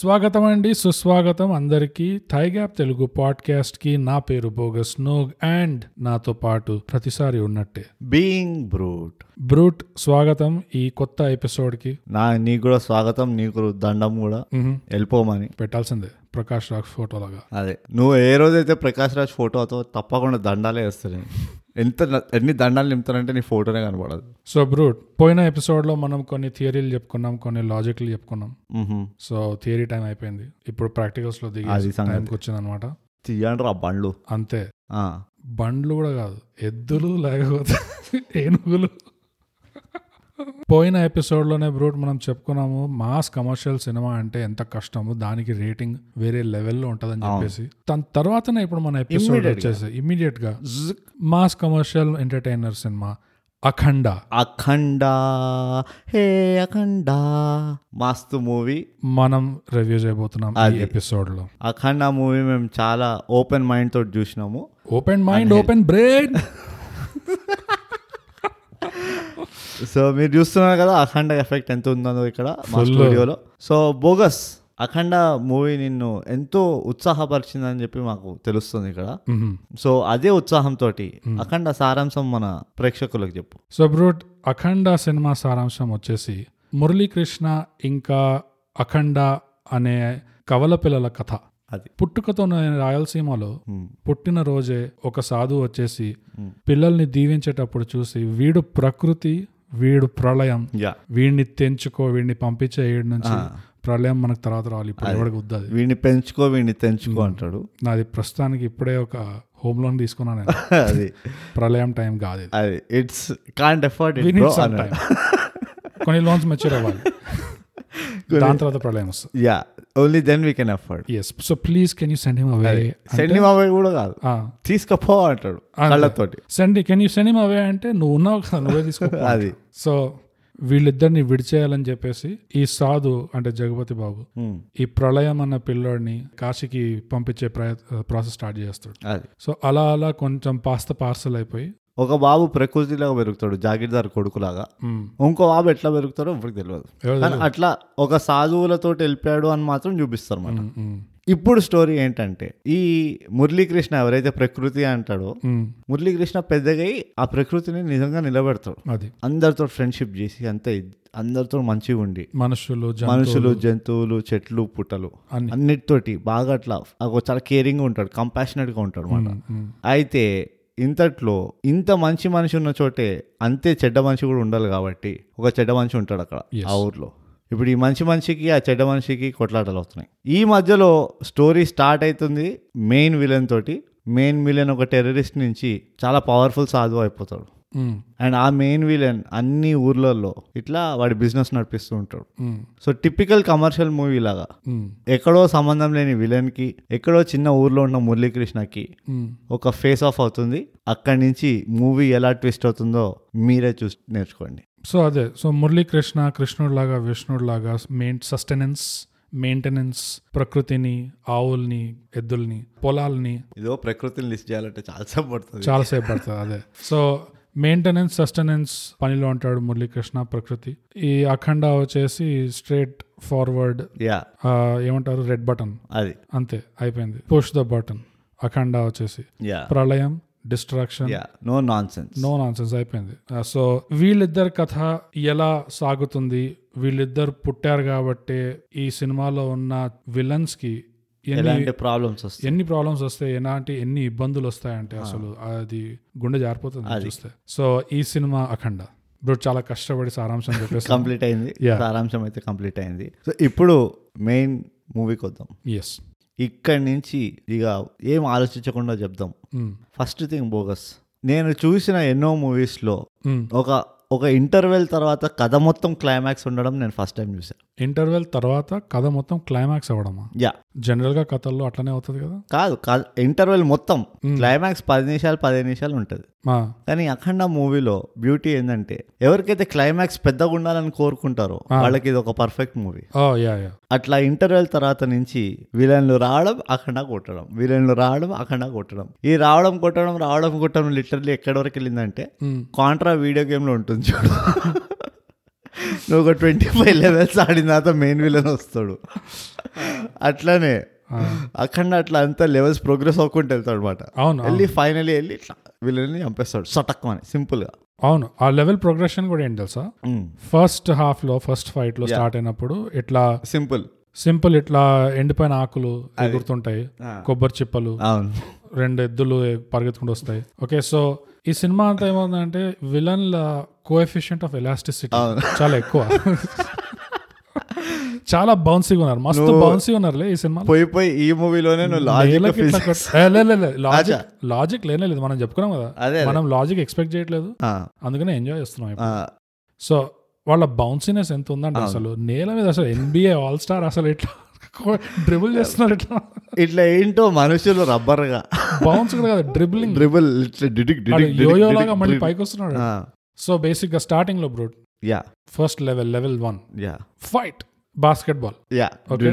స్వాగతం అండి సుస్వాగతం అందరికీ. థై గ్యాప్ తెలుగు పాడ్కాస్ట్కి నా పేరు బోగస్ నోగ్ అండ్ నాతో పాటు ప్రతిసారి ఉన్నట్టే. బీయింగ్ బ్రూట్ బ్రూట్ స్వాగతం ఈ కొత్త ఎపిసోడ్కి నా నీకు కూడా స్వాగతం నీకు దండం కూడా. వెళ్ళిపోమని. పెట్టాల్సిందే. ప్రకాష్ రాజ్ ఫోటో లాగా. అదే. నువ్వు ఏ రోజైతే ప్రకాష్ రాజ్ ఫోటోతో తప్పకుండా దండాలే వేస్తాయి ఎంత ఎన్ని దండాలు నింపుతానంటే నీ ఫోటోనే కనపడదు సో బ్రూట్ పోయిన ఎపిసోడ్లో మనం కొన్ని థియరీలు చెప్పుకున్నాం కొన్ని లాజిక్లు చెప్పుకున్నాం. సో థియరీ టైం అయిపోయింది. ఇప్పుడు ప్రాక్టికల్స్లో దిగి. టైంకి వచ్చింది అనమాట తీయండి బండ్లు. అంతే. బండ్లు కూడా కాదు ఎద్దులు లేకపోతే ఏనుగులు. పోయిన ఎపిసోడ్లోనే బ్రూట్ మనం చెప్పుకున్నాము మాస్ కమర్షియల్ సినిమా అంటే ఎంత కష్టము దానికి రేటింగ్ వేరే లెవెల్లో ఉంటదని చెప్పేసి. దాని తర్వాతనే ఇప్పుడు మన ఎపిసోడ్. వచ్చేసి ఇమ్మీడియట్గా mass commercial entertainer cinema Akhanda. Akhanda. Hey Akhanda. మస్తు మూవీ. మనం రివ్యూ చేయబోతున్నాం ఈ. ఎపిసోడ్లో అఖండ మూవీ మేము చాలా ఓపెన్ మైండ్ తోటి చూసినాము. Open mind open brain so మీరు చూస్తున్నారు కదా అఖండ ఎఫెక్ట్ ఎంత ఉందో ఇక్కడ మా. స్టూడియోలో. సో బోగస్ అఖండ మూవీ నిన్ను ఎంతో ఉత్సాహపరిచిందని చెప్పి మాకు తెలుస్తుంది ఇక్కడ. సో అదే ఉత్సాహంతో అఖండ సారాంశం మన ప్రేక్షకులకు చెప్పు. సో బ్రూట్ అఖండ సినిమా సారాంశం వచ్చేసి మురళీకృష్ణ ఇంకా అఖండ అనే కవల పిల్లల కథ. అది. పుట్టుకతో రాయలసీమలో. పుట్టిన రోజే ఒక సాధువు వచ్చేసి పిల్లల్ని దీవించేటప్పుడు చూసి వీడు ప్రకృతి వీడు ప్రళయం. వీడిని తెంచుకో వీడిని పంపించే ఏడు నుంచి ప్రళయం మనకు తర్వాత రావాలి. ఇప్పుడు ఎవరికి వద్దది? వీడిని పెంచుకో వీడిని తెంచుకో అంటాడు. నాది ప్రస్తుతానికి ఇప్పుడే ఒక హోమ్ లోన్ తీసుకున్నాను నేను. అది. ప్రళయం టైం కాదు అది. It's can't effort. కొన్ని లోన్స్ మెచ్యూర్ అవ్వాలి. దాని తర్వాత ప్రళయం వస్తుంది. Yeah. Only then we can effort yes so please can you send him away send away కూడా కాదు. తీసుకపో అంటాడు కళ్ళతోటి. Send can you send him away అంటే నువ్వు ఉన్నావు కదా నువ్వే తీసుకో అది. సో వీళ్ళిద్దరిని విడిచేయాలని చెప్పేసి ఈ సాధు అంటే జగపతి బాబు. ఈ ప్రళయం అన్న పిల్లోడిని కాశీకి పంపించే ప్రయత్ ప్రాసెస్ స్టార్ట్ చేస్తాడు. సో అలా అలా కొంచెం పాస్త పార్సల్ అయిపోయి ఒక బాబు ప్రకృతిలాగా పెరుగుతాడు జాగీర్దార్ కొడుకులాగా. ఇంకో బాబు ఎట్లా పెరుగుతాడో ఎవరికి తెలియదు కానీ అట్లా ఒక సాధువులతో వెళ్ళిపోయాడు అని మాత్రం చూపిస్తారు అన్నమాట మ్, మ్, ఇప్పుడు స్టోరీ ఏంటంటే ఈ మురళీకృష్ణ ఎవరైతే ప్రకృతి అంటాడో మురళీకృష్ణ పెద్దగై ఆ ప్రకృతిని నిజంగా నిలబెడతాడు. అది. అందరితో ఫ్రెండ్షిప్ చేసి అంతే అందరితో మంచిగా ఉండి మనుషులు మనుషులు జంతువులు చెట్లు పుట్టలు అన్ని. అన్నిటితోటి బాగా అట్లా ఒక చాలా కేరింగ్ ఉంటాడు కంపాషనెట్గా ఉంటాడు అయితే ఇంతట్లో ఇంత మంచి మనిషి ఉన్న చోటే అంతే చెడ్డ మనిషి కూడా ఉండాలి కాబట్టి ఒక చెడ్డ మనిషి ఉంటాడు అక్కడ ఆ ఊర్లో. ఇప్పుడు ఈ మంచి మనిషికి ఆ చెడ్డ మనిషికి కొట్లాటలు వస్తున్నాయి ఈ మధ్యలో స్టోరీ స్టార్ట్ అవుతుంది మెయిన్ విలన్ తోటి. మెయిన్ విలన్ ఒక టెర్రరిస్ట్ నుంచి చాలా పవర్ఫుల్ సాధువు అయిపోతాడు. అండ్ ఆ మెయిన్ విలన్ అన్ని ఊర్లలో ఇట్లా వాడి బిజినెస్ నడిపిస్తూ ఉంటాడు. సో టిపికల్ కమర్షియల్ మూవీ లాగా. మ్, ఎక్కడో సంబంధం లేని విలన్కి ఎక్కడో చిన్న ఊర్లో ఉన్న మురళీకృష్ణకి మ్. ఒక ఫేస్ ఆఫ్ అవుతుంది. అక్కడి నుంచి మూవీ ఎలా ట్విస్ట్ అవుతుందో మీరే చూసి నేర్చుకోండి. సో అదే. సో మురళీకృష్ణ కృష్ణుడు లాగా విష్ణుడు లాగా మెయిన్ సస్టెనెన్స్ మెయింటెనెన్స్ ప్రకృతిని ఆవుల్ని ఎద్దుల్ని పొలాల్ని ఇదో ప్రకృతిని లిస్ట్ చేయాలంటే చాలా సేపు పడుతుంది. చాలాసేపు పడుతుంది అదే. సో మెయింటెనెన్స్ సస్టెనెన్స్ పనిలో ఉంటాడు మురళీకృష్ణ ప్రకృతి. ఈ అఖండ వచ్చేసి స్ట్రేట్ ఫార్వర్డ్ యా. ఏమంటారు? Red button. అది. అంతే అయిపోయింది. Push the button. అఖండ వచ్చేసి. ప్రళయం destruction. Yeah. No nonsense no nonsense అయిపోయింది. సో వీళ్ళిద్దరి కథ ఎలా సాగుతుంది? వీళ్ళిద్దరు పుట్టారు కాబట్టి ఈ సినిమాలో ఉన్న విలన్స్కి ఎలాంటి ప్రాబ్లమ్స్ వస్తాయి? ఎన్ని ప్రాబ్లమ్స్ వస్తాయి? ఎలాంటి ఎన్ని ఇబ్బందులు వస్తాయంటే అసలు అది గుండె జారిపోతుంది చూస్తే. సో ఈ సినిమా అఖండ. ఇప్పుడు చాలా కష్టపడి సారాంశం చెప్పేసి కంప్లీట్ అయింది. సారాంశం అయితే కంప్లీట్ అయింది. సో ఇప్పుడు మెయిన్ మూవీకి వద్దాం ఎస్ ఇక్కడి నుంచి ఇక ఏం ఆలోచించకుండా చెప్దాం. ఫస్ట్ థింగ్ బోగస్ నేను చూసిన ఎన్నో మూవీస్లో ఒక ఒక ఇంటర్వెల్ తర్వాత కథ మొత్తం క్లైమాక్స్ ఉండడం నేను ఫస్ట్ టైం చూసాను ఇంటర్వెల్ తర్వాత కథ మొత్తం క్లైమాక్స్ అవ్వడమా? యా జనరల్గా కథల్లో అట్లనే అవుతుంది కదా? కాదు ఇంటర్వెల్ మొత్తం క్లైమాక్స్ పది నిమిషాలు పదిహేను నిమిషాలు ఉంటుంది. కానీ అఖండ మూవీలో బ్యూటీ ఏంటంటే ఎవరికైతే క్లైమాక్స్ పెద్దగా ఉండాలని కోరుకుంటారో వాళ్ళకి ఇది ఒక పర్ఫెక్ట్ మూవీ అట్లా ఇంటర్వెల్ తర్వాత నుంచి విలన్లు రావడం అఖండ కొట్టడం. విలన్లు రావడం అఖండ కొట్టడం. ఈ రావడం కొట్టడం రావడం కొట్టడం లిటరల్లీ ఎక్కడి వరకు వెళ్ళిందంటే కాంట్రా వీడియో గేమ్లో ఉంటుంది. చూడు. నువ్వు ఒక ట్వంటీ ఫైవ్ లెవెల్స్ ఆడిన తర్వాత మెయిన్ విలన్ వస్తాడు. అట్లానే. అఖండ అట్లా అంతా లెవెల్స్ ప్రోగ్రెస్ అవ్వకుండా వెళ్తాడు అనమాట అవును వెళ్ళి ఫైనలీ వెళ్ళి ఇట్లా విలన్ని చంపేస్తాడు. సటక్మని సింపుల్గా. అవును ఆ లెవెల్ ప్రోగ్రెషన్ కూడా ఏంటి తెలుసా? ఫస్ట్ హాఫ్లో ఫస్ట్ ఫైట్లో స్టార్ట్ అయినప్పుడు ఇట్లా సింపుల్ సింపుల్ ఇట్లా ఎండిపోయిన ఆకులు ఎగురుతుంటాయి. కొబ్బరి చిప్పలు. అవును. రెండు ఎద్దులు పరిగెత్తుకుంటూ వస్తాయి. ఓకే సో ఈ సినిమా అంతా ఏమవుతుందంటే విలన్ కోఎఫిషియంట్ ఆఫ్ ఎలాస్టిసిటీ చాలా ఎక్కువ. చాలా బౌన్సీగా ఉన్నారు. మస్తు బౌన్సీ ఉన్నారులే ఈ సినిమా పోయి పోయి ఈ మూవీలోనే లాజిక్ లాజిక్ లాజిక్ లేనే లేదు. మనం చెప్పుకున్నాం కదా. మనం లాజిక్ ఎక్స్పెక్ట్ చేయట్లేదు. అందుకనే ఎంజాయ్ చేస్తున్నాం. సో వాళ్ళ బౌన్సీనెస్ ఎంత ఉందంటే అసలు నేల మీద అసలు ఎన్బిఏ ఆల్ స్టార్ అసలు ఇట్లా డ్రిబుల్ చేస్తున్నారు ఇట్లా. ఇట్లా ఏంటో మనుషులు రబ్బర్గా బౌన్స్ కూడా కదా డ్రిబ్లింగ్ డ్రిబుల్ యోయో లాగా మళ్ళీ పైకి వస్తున్నాడు సో బేసిక్గా స్టార్టింగ్లో bro yeah first level level one yeah fight basketball yeah Okay.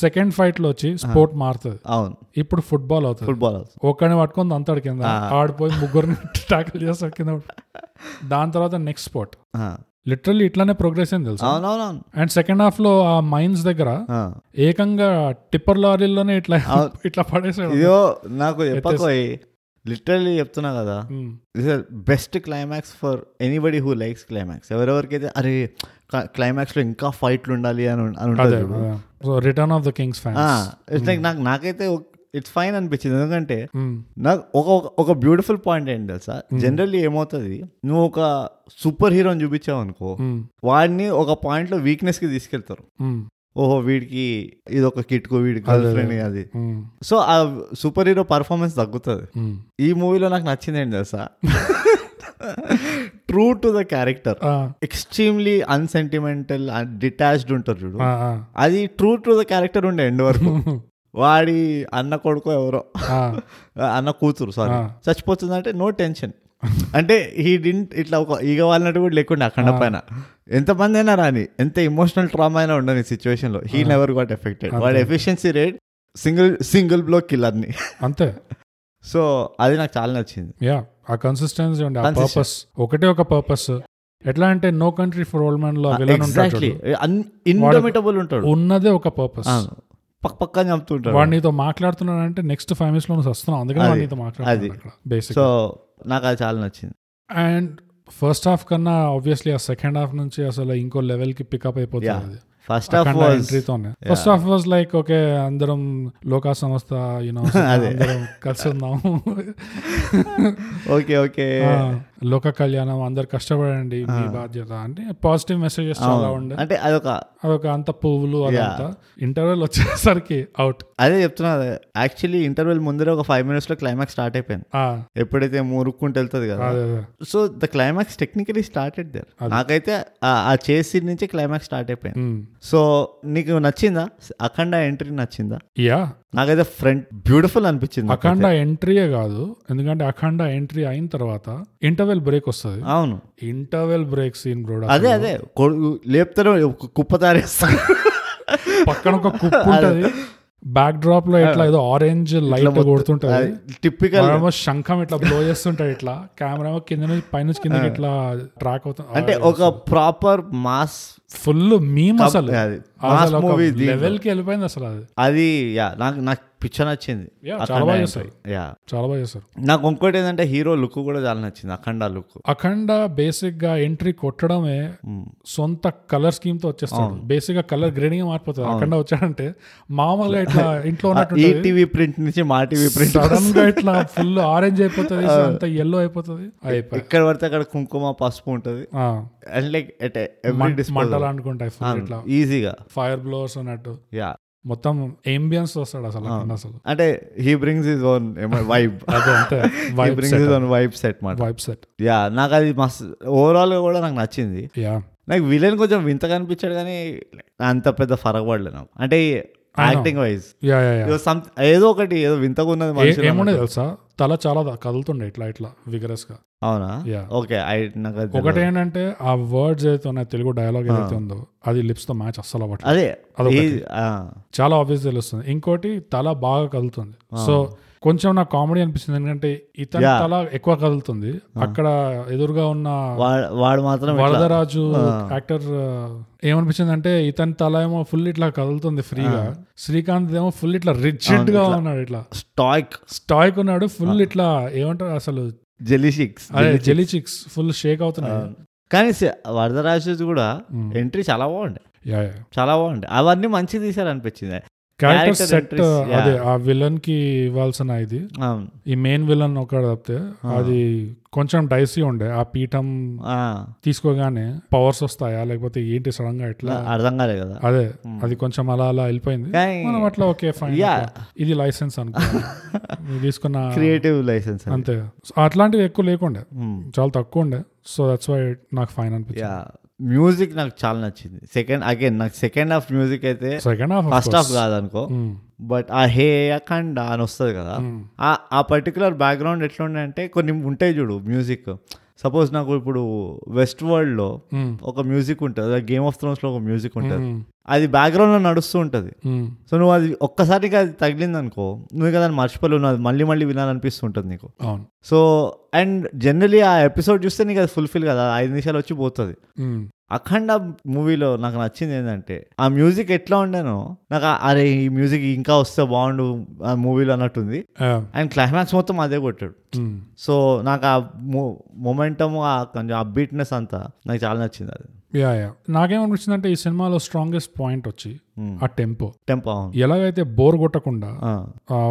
Second ఫైట్లో వచ్చి స్పోర్ట్ మారుతుంది. అవును. ఇప్పుడు ఫుట్బాల్ అవుతుంది. ఫుట్బాల్ ఒక్కడిని పట్టుకొని అంతాడు కింద ఆడిపోయి ముగ్గురిని టాకిల్ చేస్తాడు కింద. దాని తర్వాత నెక్స్ట్ స్పోర్ట్ లిటరల్లీ ఇట్లానే ప్రోగ్రెస్ అయింది తెలుసు? అండ్ సెకండ్ హాఫ్లో ఆ మైన్స్ దగ్గర ఏకంగా టిప్పర్ లారీల్లోనే ఇట్లా ఇట్లా పడేసాడు ఇదో నాకు చెప్పకోయి. లిటరల్లీ చెప్తున్నా కదా this is best climax for anybody who likes climax. ఎవరెవరికైతే అరే క్లైమాక్స్లో ఇంకా ఫైట్లు ఉండాలి అని అని ఉంటుంది return of the kings fans it's like నాకు నాకైతే ఇట్స్ ఫైన్ అనిపించింది. ఎందుకంటే నాకు ఒక ఒక- బ్యూటిఫుల్ పాయింట్ ఏంటి తెలుసా? జనరల్లీ ఏమవుతుంది? నువ్వు ఒక సూపర్ హీరోని చూపించావు అనుకో వాడిని ఒక పాయింట్లో వీక్నెస్కి తీసుకెళ్తారు. ఓహో వీడికి ఇది ఒక కిట్కు వీడి గర్ల్ ఫ్రెండ్ అది. సో ఆ సూపర్ హీరో పర్ఫార్మెన్స్ తగ్గుతుంది. ఈ మూవీలో నాకు నచ్చింది ఏంటి తెలుసా? True to the character extremely unsentimental detached ఉంటారు చూడు. అది ట్రూ టు ద క్యారెక్టర్ ఉండే ఎండ్ వరకు. వాడి అన్న కొడుకు ఎవరో. అన్న కూతురు సారీ. చచ్చిపోతుందంటే నో టెన్షన్ అంటే హీ డింట్ ఇట్లా ఒక ఈగ వాళ్ళనట్టు కూడా లేకుండా అఖండ పైన ఎంతమంది అయినా రాని ఎంత ఇమోషనల్ ట్రామా అయినా ఉండని సిచ్యువేషన్లో హీ నెవర్ గాట్ ఎఫెక్టెడ్ వాడి efficiency rate single single blow కిల్లర్ని అంతే. సో అది నాకు చాలా నచ్చింది. యా ఆ కన్సిస్టెన్సీ ఉండే ఆ. పర్పస్ ఒకటే ఒక పర్పస్ ఎట్లా అంటే నో కంట్రీ ఫర్ ఓల్డ్ మ్యాన్లో విలన్ ఉంటాడు ఉన్నదే ఒక పర్పస్ పక్క పక్కన చంపుతుంటాడు. వాడు నీతో మాట్లాడుతున్నాడు అంటే నెక్స్ట్ ఫైవ్ మినిట్స్లో నువ్వు వస్తున్నావు అందుకని వాడు అది. నీతో అది. మాట్లాడుతున్నాడు సో నాకు అది చాలా నచ్చింది. అండ్ ఫస్ట్ హాఫ్ కన్నా ఆబ్వియస్లీ ఆ సెకండ్ హాఫ్ నుంచి అసలు ఇంకో లెవెల్కి పికప్ అయిపోతుంది first half ఎంట్రీతోనే first half was like okay అందరం లోకా సంస్థ యూనో అందరం కలిసి ఉందాం ఓకే ఓకే లోక కళ్యాణం అందరు కష్టపడండి మీ బాధ్యత అంటే పాజిటివ్ మెసేజెస్ చాలా ఉండే. అంటే అదొక అదొక అంత పువ్వులు అదంతా. ఇంటర్వెల్ వచ్చేసరికి అవుట్ అదే చెప్తున్నా యాక్చువల్లీ ఇంటర్వెల్ ముందరే ఒక ఫైవ్ మినిట్స్లో క్లైమాక్స్ స్టార్ట్ అయిపోయింది. ఎప్పుడైతే మురుక్కుంటూ వెళ్తుంది కదా. So the climax technically started there నాకైతే ఆ- ఆ చేసి నుంచి క్లైమాక్స్ స్టార్ట్ అయిపోయింది. సో నీకు నచ్చిందా? అఖండ ఎంట్రీ నచ్చిందా? యా నాకైతే ఫ్రంట్ బ్యూటిఫుల్ అనిపించింది. అఖండ ఎంట్రీయే కాదు. ఎందుకంటే అఖండ ఎంట్రీ అయిన తర్వాత ఇంటర్వెల్ బ్రేక్ వస్తుంది. అవును. ఇంటర్వెల్ బ్రేక్ సీన్ బ్రో అదే అదే. లేపుతారు కుప్ప తారేస్తారు పక్కన ఒక కుప్పు ఉంటది. బ్యాక్ డ్రాప్లో ఇట్లా ఏదో ఆరెంజ్ లైట్ కొడుతుంటది. టిపికల్ వాడేమో శంఖం ఇట్లా బ్లో చేస్తుంటాడు ఇట్లా. కెమెరా కింద నుంచి పైనుంచి కిందకి ఇట్లా ట్రాక్ అవుతుంది అంటే ఒక ప్రాపర్ మాస్ ఫుల్ మీమ్ అసలు. లెవెల్కి వెళ్ళిపోయింది అసలు అది. అది యా నాకు నాకు పిక్చర్ నచ్చింది. చాలా బాగా. చేశారు. యా. చాలా బాగా చేశారు నాకు ఇంకోటి ఏంటంటే హీరో లుక్ కూడా చాలా నచ్చింది అఖండ లుక్. అఖండ బేసిక్గా ఎంట్రీ కొట్టడమే సొంత కలర్ స్కీమ్తో వచ్చేస్తాడు. బేసిక్గా కలర్ గ్రేడింగ్ మారిపోతుంది. అఖండ వచ్చాడంటే మామూలుగా ఇట్లా ఇంట్లో ఉన్నట్టు టీవీ ప్రింట్ నుంచి మా టీవీ ప్రింట్ సడన్గా ఇట్లా ఫుల్ ఆరెంజ్ అయిపోతుంది అంత ఎల్లో అయిపోతుంది. ఎక్కడ పడితే అక్కడ కుంకుమ పసుపు ఉంటది. అండ్ లైక్ ఎట్ మంటలు అనుకుంటాయి ఈజీగా ఫైర్ బ్లోవర్స్ అన్నట్టు. యా మొత్తం ఏంబియన్స్ వస్తాడు అసలు అఖండ అసలు. అంటే he brings his own vibe అదే అంతే. He brings his own vibe set మాట. వైబ్ సెట్ యా నాకు అది మస్తు ఓవరాల్గా కూడా నాకు నచ్చింది. యా నాకు విలన్ కొంచెం వింతగా అనిపించాడు కానీ అంత పెద్ద ఫరక్ పడలేదు నాకు. అంటే యాక్టింగ్ వైజ్ ఏదో ఒకటి ఏదో వింతగా ఉన్నది ఏముండే తెలుసా? తల చాలా కదులుతుండే ఇట్లా ఇట్లా విగరస్గా అవునా ఓకే ఒకటి. ఏంటంటే ఆ వర్డ్స్ ఏదైతే ఉన్నాయో తెలుగు డైలాగ్ ఏదైతే ఉందో అది లిప్స్తో మ్యాచ్ అస్సలు అవ్వట్లేదు. అదే చాలా ఆబ్వియస్ తెలుస్తుంది. ఇంకోటి తల బాగా కదులుతుంది. సో కొంచెం నాకు కామెడీ అనిపిస్తుంది. ఎందుకంటే ఇతని. తల ఎక్కువ కదులుతుంది. అక్కడ ఎదురుగా ఉన్న వాడు మాత్రం వరదరాజు. యాక్టర్ ఏమనిపించింది అంటే ఇతని తల ఏమో ఫుల్ ఇట్లా కదులుతుంది ఫ్రీగా శ్రీకాంత్ ఏమో ఫుల్ ఇట్లా రిజిడ్గా ఉన్నాడు ఇట్లా. స్టాయిక్ స్టాయిక్ ఉన్నాడు ఫుల్ ఇట్లా ఏమంటారు అసలు? జెలిషిక్స్ అదే జెలీ చిక్స్ ఫుల్ షేక్ అవుతున్నాయి. కానీ వరదరాజు కూడా. ఎంట్రీ చాలా బాగుండే. చాలా బాగుండే. అవన్నీ మంచిగా తీసారు అనిపించింది క్యారెక్టర్ సెట్ yeah. అదే ఆ విలన్కి ఇవ్వాల్సిన ఇది. ఈ మెయిన్ విలన్ ఒకటి తప్పితే అది కొంచెం డైసీ ఉండే. ఆ పీఠం తీసుకోగానే పవర్స్ వస్తాయా? లేకపోతే ఏంటి సడన్గా ఎట్లా అర్థం కాలే కదా. అదే అది కొంచెం అలా అలా వెళ్ళిపోయింది. మనం అట్లా ఓకే ఫైన్. ఇది లైసెన్స్ అనుకో. తీసుకున్న క్రియేటివ్ లైసెన్స్ అంతే. అట్లాంటివి ఎక్కువ లేకుండే. చాలా తక్కువ ఉండే. సో దట్స్ వై నాకు ఫైన్ అనిపించింది. మ్యూజిక్ నాకు చాలా నచ్చింది. సెకండ్ అగైన్ నాకు సెకండ్ హాఫ్ మ్యూజిక్ అయితే సెకండ్ హాఫ్ ఫస్ట్ హాఫ్ కాదనుకో బట్ ఆ హే అఖండ్ అని వస్తుంది కదా ఆ ఆ పర్టికులర్ బ్యాక్గ్రౌండ్ ఎట్లా ఉండే అంటే కొన్ని ఉంటాయి చూడు మ్యూజిక్. సపోజ్ నాకు ఇప్పుడు వెస్ట్ వరల్డ్లో ఒక మ్యూజిక్ ఉంటుంది గేమ్ ఆఫ్ థ్రోన్స్లో ఒక మ్యూజిక్ ఉంటుంది. అది బ్యాక్గ్రౌండ్లో నడుస్తూ ఉంటది. సో నువ్వు అది ఒక్కసారిగా అది తగిలింది అనుకో నువ్వు కదా మర్చిపోలేవు నువ్వు అది మళ్ళీ మళ్ళీ వినాలనిపిస్తుంటుంది నీకు. సో అండ్ జనరలీ ఆ ఎపిసోడ్ చూస్తే నీకు అది ఫుల్ఫిల్ కదా ఐదు నిమిషాలు వచ్చి పోతుంది. అఖండ మూవీలో నాకు నచ్చింది ఏంటంటే ఆ మ్యూజిక్ ఎట్లా ఉండేనో నాకు అరే ఈ మ్యూజిక్ ఇంకా వస్తే బాగుండు ఆ మూవీలో అన్నట్టుంది. అండ్ క్లైమాక్స్ మొత్తం అదే కొట్టాడు. సో నాకు ఆ మొమెంటమ్ ఆ కొంచెం ఆ బీట్నెస్ అంతా నాకు చాలా నచ్చింది అది. Yeah yeah. నాకేమనిపించింది అంటే ఈ సినిమాలో స్ట్రాంగెస్ట్ పాయింట్ వచ్చి. ఆ టెంపో టెంపో ఎలాగైతే బోర్ కొట్టకుండా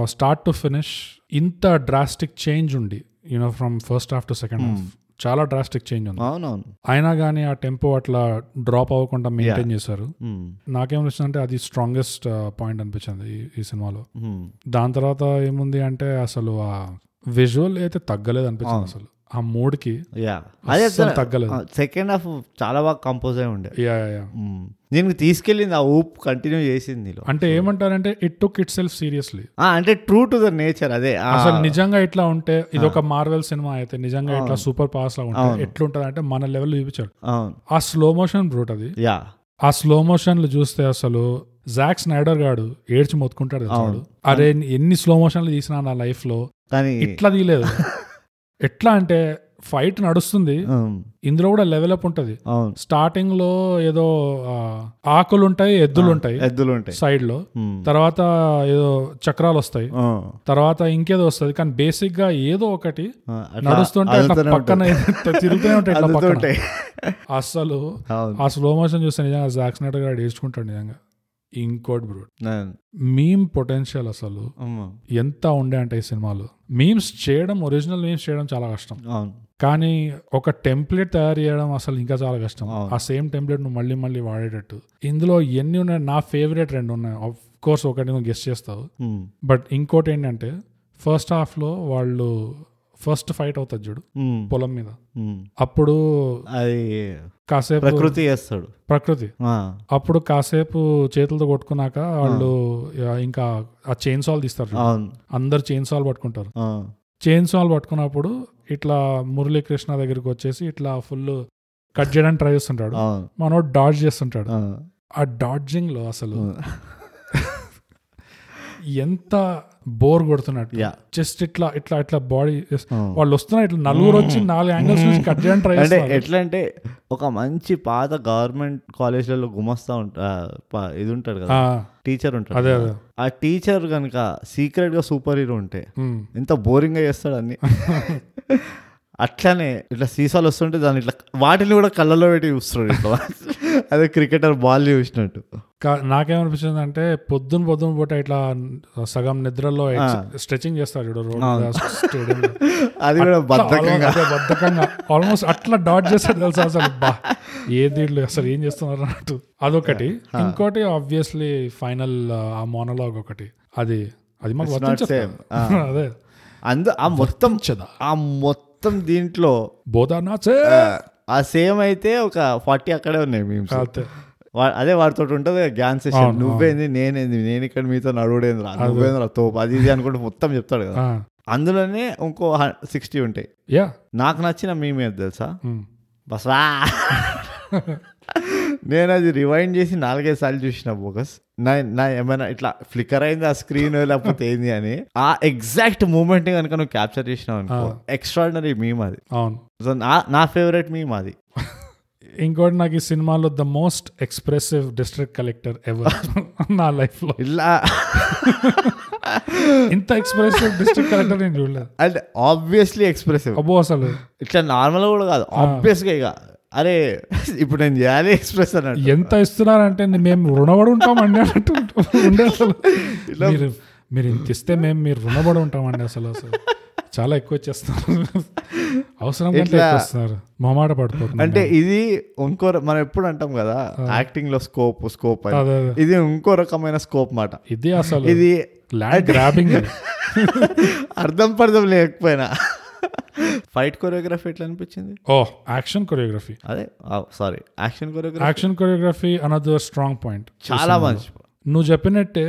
స్టార్ట్ టు ఫినిష్ ఇంత డ్రాస్టిక్ చేంజ్ ఉండి you know from first half to second half చాలా డ్రాస్టిక్ చేంజ్ ఉంది. అవునవును. అయినా కానీ ఆ టెంపో అట్లా డ్రాప్ అవ్వకుండా మెయింటైన్ చేశారు. Mm. నాకేమనిపించింది అది స్ట్రాంగెస్ట్ పాయింట్ అనిపించింది ఈ- సినిమాలో. Mm. దాని తర్వాత ఏముంది అంటే అసలు ఆ విజువల్ అయితే తగ్గలేదు అనిపించింది అసలు. ఆ మూడ్కి యా అదే అస్సలు తగ్గలేదు. సెకండ్ హాఫ్ చాలా బాగా కంపోజ్ అయి ఉండే. Yeah yeah Mm. దీనికి తీసుకెళ్ళింది ఆ ఊప్ కంటిన్యూ చేసింది అంటే ఏమంటారంటే it took itself seriously అంటే ట్రూ టు ద నేచర్ అదే. అసలు నిజంగా ఇట్లా ఉంటే ఇది ఒక మార్వెల్ సినిమా అయితే నిజంగా ఇట్లా సూపర్ పవర్స్ లా ఉంటే ఎట్లుంటది అంటే మన లెవెల్ చూపించాడు. ఆ స్లో మోషన్ బ్రూట్ అది. యా ఆ స్లో మోషన్లు చూస్తే అసలు జాక్ స్నైడర్ గాడు ఏడ్చి మొత్తుకుంటాడు. అరే ఎన్ని స్లో మోషన్లు తీసినా నా లైఫ్లో? కానీ ఇట్లా తీయలేదు. ఎట్లా అంటే ఫైట్ నడుస్తుంది. ఇందులో కూడా లెవెల్ అప్ ఉంటది. స్టార్టింగ్లో ఏదో ఆకులు ఉంటాయి ఎద్దులు ఉంటాయి ఎద్దులు ఉంటాయి సైడ్లో తర్వాత ఏదో చక్రాలు వస్తాయి. తర్వాత ఇంకేదో వస్తుంది. కానీ బేసిక్గా ఏదో ఒకటి నడుస్తుంటే పక్కన తిరుగుతూనే ఉంటాయి అసలు ఆ స్లో మోషన్ చూస్తే నిజంగా జాక్ స్నైడర్ గారు ఏడ్చుకుంటాడు నిజంగా. ఇంకోటి నేను- మీమ్ పొటెన్షియల్ అసలు ఎంత ఉండే అంటే ఈ సినిమాలో. మీమ్స్ చేయడం ఒరిజినల్ మీమ్స్ చేయడం చాలా కష్టం. కానీ ఒక టెంప్లెట్ తయారు చేయడం అసలు ఇంకా చాలా కష్టం. ఆ సేమ్ టెంప్లెట్ నువ్వు మళ్ళీ మళ్ళీ వాడేటట్టు. ఇందులో ఎన్ని ఉన్నాయి? నా ఫేవరెట్ రెండు ఉన్నాయి. ఆఫ్ కోర్స్ ఒకటి నువ్వు గెస్ట్ చేస్తావు. బట్ ఇంకోటి ఏంటంటే ఫస్ట్ హాఫ్లో వాళ్ళు ఫస్ట్ ఫైట్ అవుతుంది చూడు పొలం మీద. అప్పుడు అది కాసేపు ప్రకృతి చేస్తాడు. ప్రకృతి. అప్పుడు కాసేపు చేతులతో కొట్టుకున్నాక వాళ్ళు ఇంకా ఆ చైన్ సాల్ తీస్తారు అందరు చైన్ సాల్ పట్టుకుంటారు. చైన్ సాల్ పట్టుకున్నప్పుడు ఇట్లా మురళీకృష్ణ దగ్గరికి వచ్చేసి ఇట్లా ఫుల్ కట్ చేయడానికి ట్రై చేస్తుంటాడు. మనోడు డాడ్జ్ చేస్తుంటాడు. ఆ, డాడ్జింగ్లో అసలు ఎంత బోర్ కొడుతున్నట్టు. జస్ట్ ఇట్లా ఇట్లా ఇట్లా బాడీ ఆ. వాళ్ళు వస్తున్నారు ఇట్లా నలుగురు వచ్చి నాలుగు యాంగిల్స్ నుంచి కట్ ట్రై అంటే చేస్తారు ఎట్లా అంటే ఒక మంచి పాత గవర్నమెంట్ కాలేజ్లలో గుమస్తా ఉంటా ప- ఇది ఉంటాడు కదా. టీచర్ ఉంటాడు అదే ఆ టీచర్ కనుక సీక్రెట్గా సూపర్ హీరో ఉంటే. ఎంత బోరింగ్గా చేస్తాడు అన్ని. అట్లానే ఇట్లా సీసాలు వస్తుంటే దాన్ని ఇట్లా వాటిని కూడా కళ్ళలో పెట్టి చూస్తాడు ఇట్లా. అదే క్రికెటర్ బాల్ చూసినట్టు. నాకేమనిపించింది అంటే పొద్దున పొద్దున పూట ఇట్లా సగం నిద్రలో స్ట్రెచింగ్ చేస్తారు చూడు రోడ్ స్టేడియం అది కూడా బద్ధకంగా. బద్ధకంగా. ఆల్మోస్ట్ అట్లా డాట్ చేస్తాడు తెలుసా అసలు? బా ఏ దీంట్లో అసలు ఏం చేస్తున్నారు అన్నట్టు. అదొకటి. ఇంకోటి ఆబ్వియస్లీ ఫైనల్ ఆ మోనలాగ్ ఒకటి. అది అది మాకు. కదా. అదే. అందు ఆ మొత్తం ఆ మొత్తం దీంట్లో బోధా నాచే ఆ, సేమ్ అయితే ఒక ఫార్టీ అక్కడే ఉన్నాయి వా- అదే వాడితో ఉంటుంది గ్యాన్ సెషన్ నువ్వేంది నేనేంది నేను ఇక్కడ మీతో నడువుడేంది రా నువ్వేంది రా తోపు అది ఇది అనుకుంటే మొత్తం చెప్తాడు కదా. అందులోనే ఇంకో సిక్స్టీ ఉంటాయి. యా. నాకు నచ్చిన మేము తెలుసా? బస్వా నేను అది రివైండ్ చేసి నాలుగైదు సార్లు చూసిన బోగస్ నా నా ఏమైనా ఇట్లా ఫ్లికర్ అయింది ఆ స్క్రీన్ లేకపోతే ఏంది అని. ఆ ఎగ్జాక్ట్ మూమెంట్ కనుక నువ్వు క్యాప్చర్ చేసినావు అనుకో ఎక్స్ట్రాడినరీ మీమ్ అది. అవును. నా ఫేవరెట్ మీమ్ అది. ఇంకోటి నాకు ఈ సినిమాలో the most expressive district collector ever నా లైఫ్లో ఇలా. ఇంత ఎక్స్ప్రెసివ్ డిస్ట్రిక్ట్ కలెక్టర్ నేను చూడలేదు. అంటే ఆబ్వియస్లీ ఎక్స్ప్రెసివ్ అబ్బో అసలు. ఇట్లా నార్మల్ కూడా కాదు ఆబ్వియస్గా ఇక. అరే ఇప్పుడు నేను చేయాలి ఎక్స్ప్రెస్ అన్నట్టు. ఎంత ఇస్తున్నారంటే మేము రుణపడి ఉంటామండి అన్నట్టు ఉండే అసలు. మీరు మీరు ఇంత ఇస్తే మేము మీరు రుణపడి ఉంటామండి అసలు అసలు. చాలా ఎక్కువ ఇచ్చేస్తున్నారు అవసరం ఇట్లా- మొమాట పడిపోతుంది అంటే ఇది ఇంకో ర- మనం ఎప్పుడు అంటాం కదా యాక్టింగ్లో స్కోప్ స్కోప్. ఇది ఇంకో రకమైన స్కోప్ మాట. ఇది అసలు ఇది ల్యాండ్ గ్రాబింగ్ అర్థం పర్థం లేకపోయినా. ఫైట్ కొరియోగ్రఫీ ఎట్లా అనిపించింది? ఓ యాక్షన్ కొరియోగ్రఫీ అదే sorry action choreography action choreography another strong point చాలా మంచి నువ్వు చెప్పినట్టే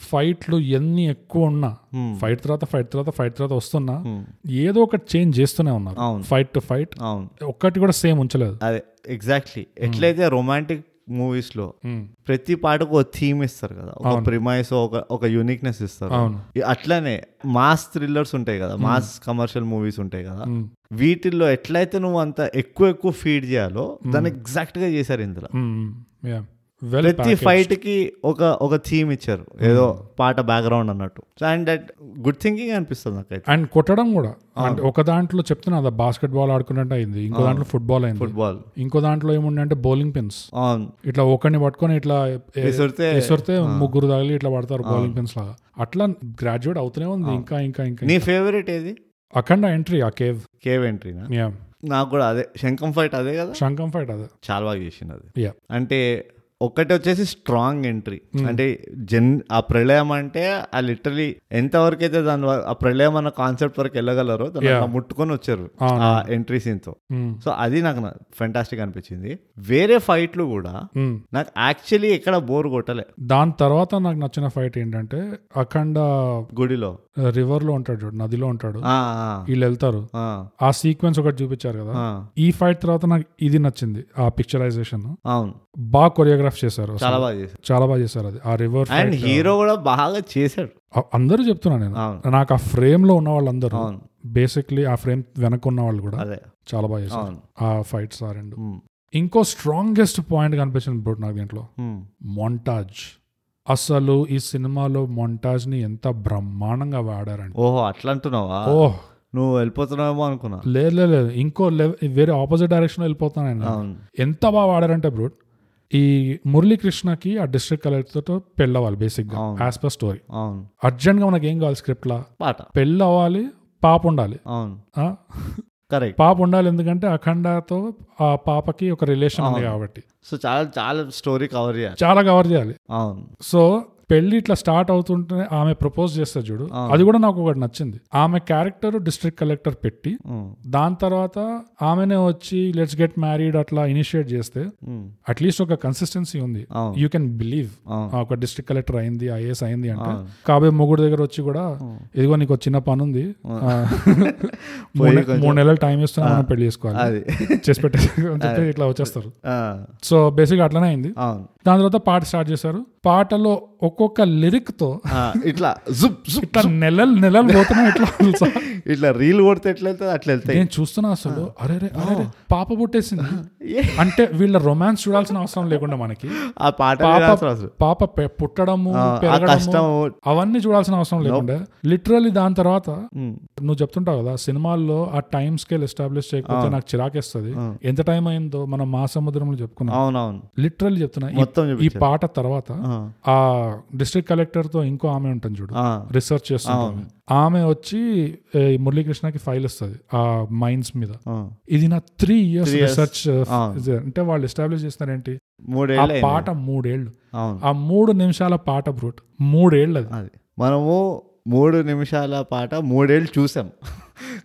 ఫైట్లు ఎన్ని ఎక్కువ ఉన్నా ఫైట్ తర్వాత ఫైట్ తర్వాత ఫైట్ తర్వాత వస్తున్నా ఏదో ఒకటి చేంజ్ చేస్తూనే ఉన్నారు. ఫైట్ టు ఫైట్ అవును. ఒక్కటి కూడా సేమ్ ఉంచలేదు. అదే ఎగ్జాక్ట్లీ. ఎట్లయితే రొమాంటిక్ మూవీస్లో. ప్రతి పాటకు ఒక థీమ్ ఇస్తారు కదా. ఒక ప్రిమైస్ ఒక ఒక యూనిక్నెస్ ఇస్తారు. అట్లనే మాస్ థ్రిల్లర్స్ ఉంటాయి కదా. మాస్ కమర్షియల్ మూవీస్ ఉంటాయి కదా. వీటిల్లో ఎట్లయితే నువ్వు అంత ఎక్కువ ఎక్కువ ఫీడ్ చేయాలో దాన్ని ఎగ్జాక్ట్గా చేశారు ఇందులో. ప్రతి ఫైట్కి ఒక ఒక థీమ్ ఇచ్చారు. ఏదో పాట బ్యాక్గ్రౌండ్ అన్నట్టు. So and that good thinking అనిపిస్తుంది నాకైతే. అండ్ కొట్టడం కూడా. అంటే ఒక దాంట్లో చెప్తున్నా అదా బాస్కెట్ బాల్ ఆడుకున్నట్టు అయింది. ఇంకో దాంట్లో ఫుట్బాల్ అయింది. ఫుట్బాల్ ఇంకో దాంట్లో ఏముండే అంటే బౌలింగ్ పిన్స్ ఇట్లా ఒకరిని పట్టుకొని ఇట్లా విసిరితే ముగ్గురు తగిలి ఇట్లా పడతారు బౌలింగ్ పిన్స్ లాగా. అట్లా గ్రాడ్యుయేట్ అవుతూనే ఉంది. ఇంకా ఇంకా ఇంకా నీ ఫేవరెట్ ఏది? అఖండ ఎంట్రీ ఆ కేవ్ కేవ్ ఎంట్రీనా యా నాకు కూడా అదే. శంఖం ఫైట్ అదే కదా? శంఖం ఫైట్ అదే. చాలా బాగా చేసింది అది. అంటే ఒక్కటి వచ్చేసి స్ట్రాంగ్ ఎంట్రీ అంటే జన్ ఆ ప్రళయం అంటే ఆ లిటరలీ ఎంతవరకు అయితే దాని ఆ ప్రళయం అన్న కాన్సెప్ట్ వరకు వెళ్ళగలరో దాన్ని ముట్టుకొని వచ్చారు. ఆ ఎంట్రీ సీన్తో. సో అది నాకు ఫెంటాస్టిక్ అనిపించింది. వేరే ఫైట్లు కూడా Mm. నాకు యాక్చువల్లీ ఎక్కడ బోర్ కొట్టలే. దాని తర్వాత నాకు నచ్చిన ఫైట్ ఏంటంటే అఖండ గుడిలో. రివర్లో ఉంటాడు చూడు నదిలో ఉంటాడు. వీళ్ళు వెళ్తారు. ఆ, సీక్వెన్స్ ఒకటి చూపించారు కదా. ఈ ఫైట్ తర్వాత నాకు ఇది నచ్చింది ఆ పిక్చరైజేషన్ అవును. బాగా కొరియోగ్రాఫ్ చేశారు అసలు. చాలా బాగా చేశారు. చాలా బాగా చేశారు అది. ఆ రివర్ అండ్ హీరో కూడా బాగా చేశాడు అందరూ చెప్తున్నా నేను. నాకు ఆ ఫ్రేమ్లో ఉన్న వాళ్ళందరూ బేసిక్లీ ఆ ఫ్రేమ్ వెనక ఉన్న వాళ్ళు కూడా చాలా బాగా చేశారు. ఆ ఫైట్స్ ఆ రెండు. ఇంకో స్ట్రాంగెస్ట్ పాయింట్ కనిపించింది బ్రో నాకు దీంట్లో. మొంటాజ్ అసలు ఈ సినిమాలో మొంటాజ్ని ఎంత బ్రహ్మాండంగా వాడారండి. ఓహో అట్లా అంటున్నావా? ఓహ్. నువ్వు వెళ్ళిపోతున్నావేమో అనుకున్నా. లేదు లేదు ఇంకో వేరే ఆపోజిట్ డైరెక్షన్ వెళ్ళిపోతాను నేను. అవును. ఎంత బాగా వాడారంటే బ్రూట్ ఈ మురళీకృష్ణకి ఆ డిస్ట్రిక్ట్ కలెక్టర్తో పెళ్ళవాలి బేసిక్గా అవును. యాజ్ పర్ స్టోరీ అర్జెంట్గా మనకి ఏం కావాలి స్క్రిప్ట్ లా పాట. పెళ్ళి అవ్వాలి పాప ఉండాలి? కరెక్ట్ పాప ఉండాలి ఎందుకంటే అఖండతో ఆ పాపకి ఒక రిలేషన్ ఉంది కాబట్టి. సో చాలా చాలా స్టోరీ కవర్ చేయాలి. చాలా కవర్ చేయాలి. సో పెళ్ళి ఇట్లా స్టార్ట్ అవుతుంటే ఆమె ప్రపోజ్ చేస్తారు చూడు. అది కూడా నాకు ఒకటి నచ్చింది. ఆమె క్యారెక్టర్ డిస్ట్రిక్ట్ కలెక్టర్ పెట్టి దాని తర్వాత ఆమెనే వచ్చి లెట్స్ గెట్ మ్యారీడ్ అట్లా ఇనిషియేట్ చేస్తే అట్లీస్ట్ ఒక కన్సిస్టెన్సీ ఉంది. యూ కెన్ బిలీవ్ ఒక డిస్ట్రిక్ట్ కలెక్టర్ అయింది ఐఏఎస్ అయింది అంటే. కాబోయే మొగుడు దగ్గర వచ్చి కూడా. ఇదిగో నీకు చిన్న పని ఉంది. మూడు నెలలు టైం ఇస్తున్నా మనం పెళ్ళి చేసుకోవాలి. చేసి పెట్టేసి ఇట్లా వచ్చేస్తారు. సో బేసిక్ అట్లనే అయింది. దాని తర్వాత పాట స్టార్ట్ చేశారు. పాటలో ఒక్కొక్క లిరిక్తో ఇట్లా ఇట్లా నెలలు నెలలు పోతున్నాయి ఇట్లా? ఇట్లా రీల్ కొడితే ఎట్లా అట్లా వెళ్తాయి నేను చూస్తున్నా అసలు. అరే రే, అరే పాప పుట్టేసింది. అంటే వీళ్ళ రొమాన్స్ చూడాల్సిన అవసరం లేకుండా మనకి. ఆ పాట పాప పుట్టడము అవన్నీ చూడాల్సిన అవసరం లేకుండా. లిటరల్లీ దాని తర్వాత ఉమ్, నువ్వు చెప్తుంటావు కదా సినిమాల్లో ఆ టైం స్కేల్ ఎస్టాబ్లిష్ చేయకపోతే నాకు చిరాకేస్తుంది. ఎంత టైం అయిందో మనం మా సముద్రంలో చెప్పుకున్నాం. లిటరల్లీ చెప్తున్నా. ఈ- పాట తర్వాత ఆ, డిస్ట్రిక్ట్ కలెక్టర్తో ఇంకో ఆమె ఉంటుంది చూడు. రీసెర్చ్ చేస్తుంది ఆమె వచ్చి మురళీకృష్ణకి ఫైల్ ఇస్తుంది ఆ మైన్స్ మీద. ఇది నా త్రీ ఇయర్స్. రీసెర్చ్. అంటే వాళ్ళు ఎస్టాబ్లిష్ చేస్తారేంటి ఆ మూడేళ్ళు. పాట అవును ఆ మూడు నిమిషాల పాట బ్రూట్ మూడేళ్ళు అది మనము మూడు నిమిషాల పాట మూడేళ్ళు చూసాం.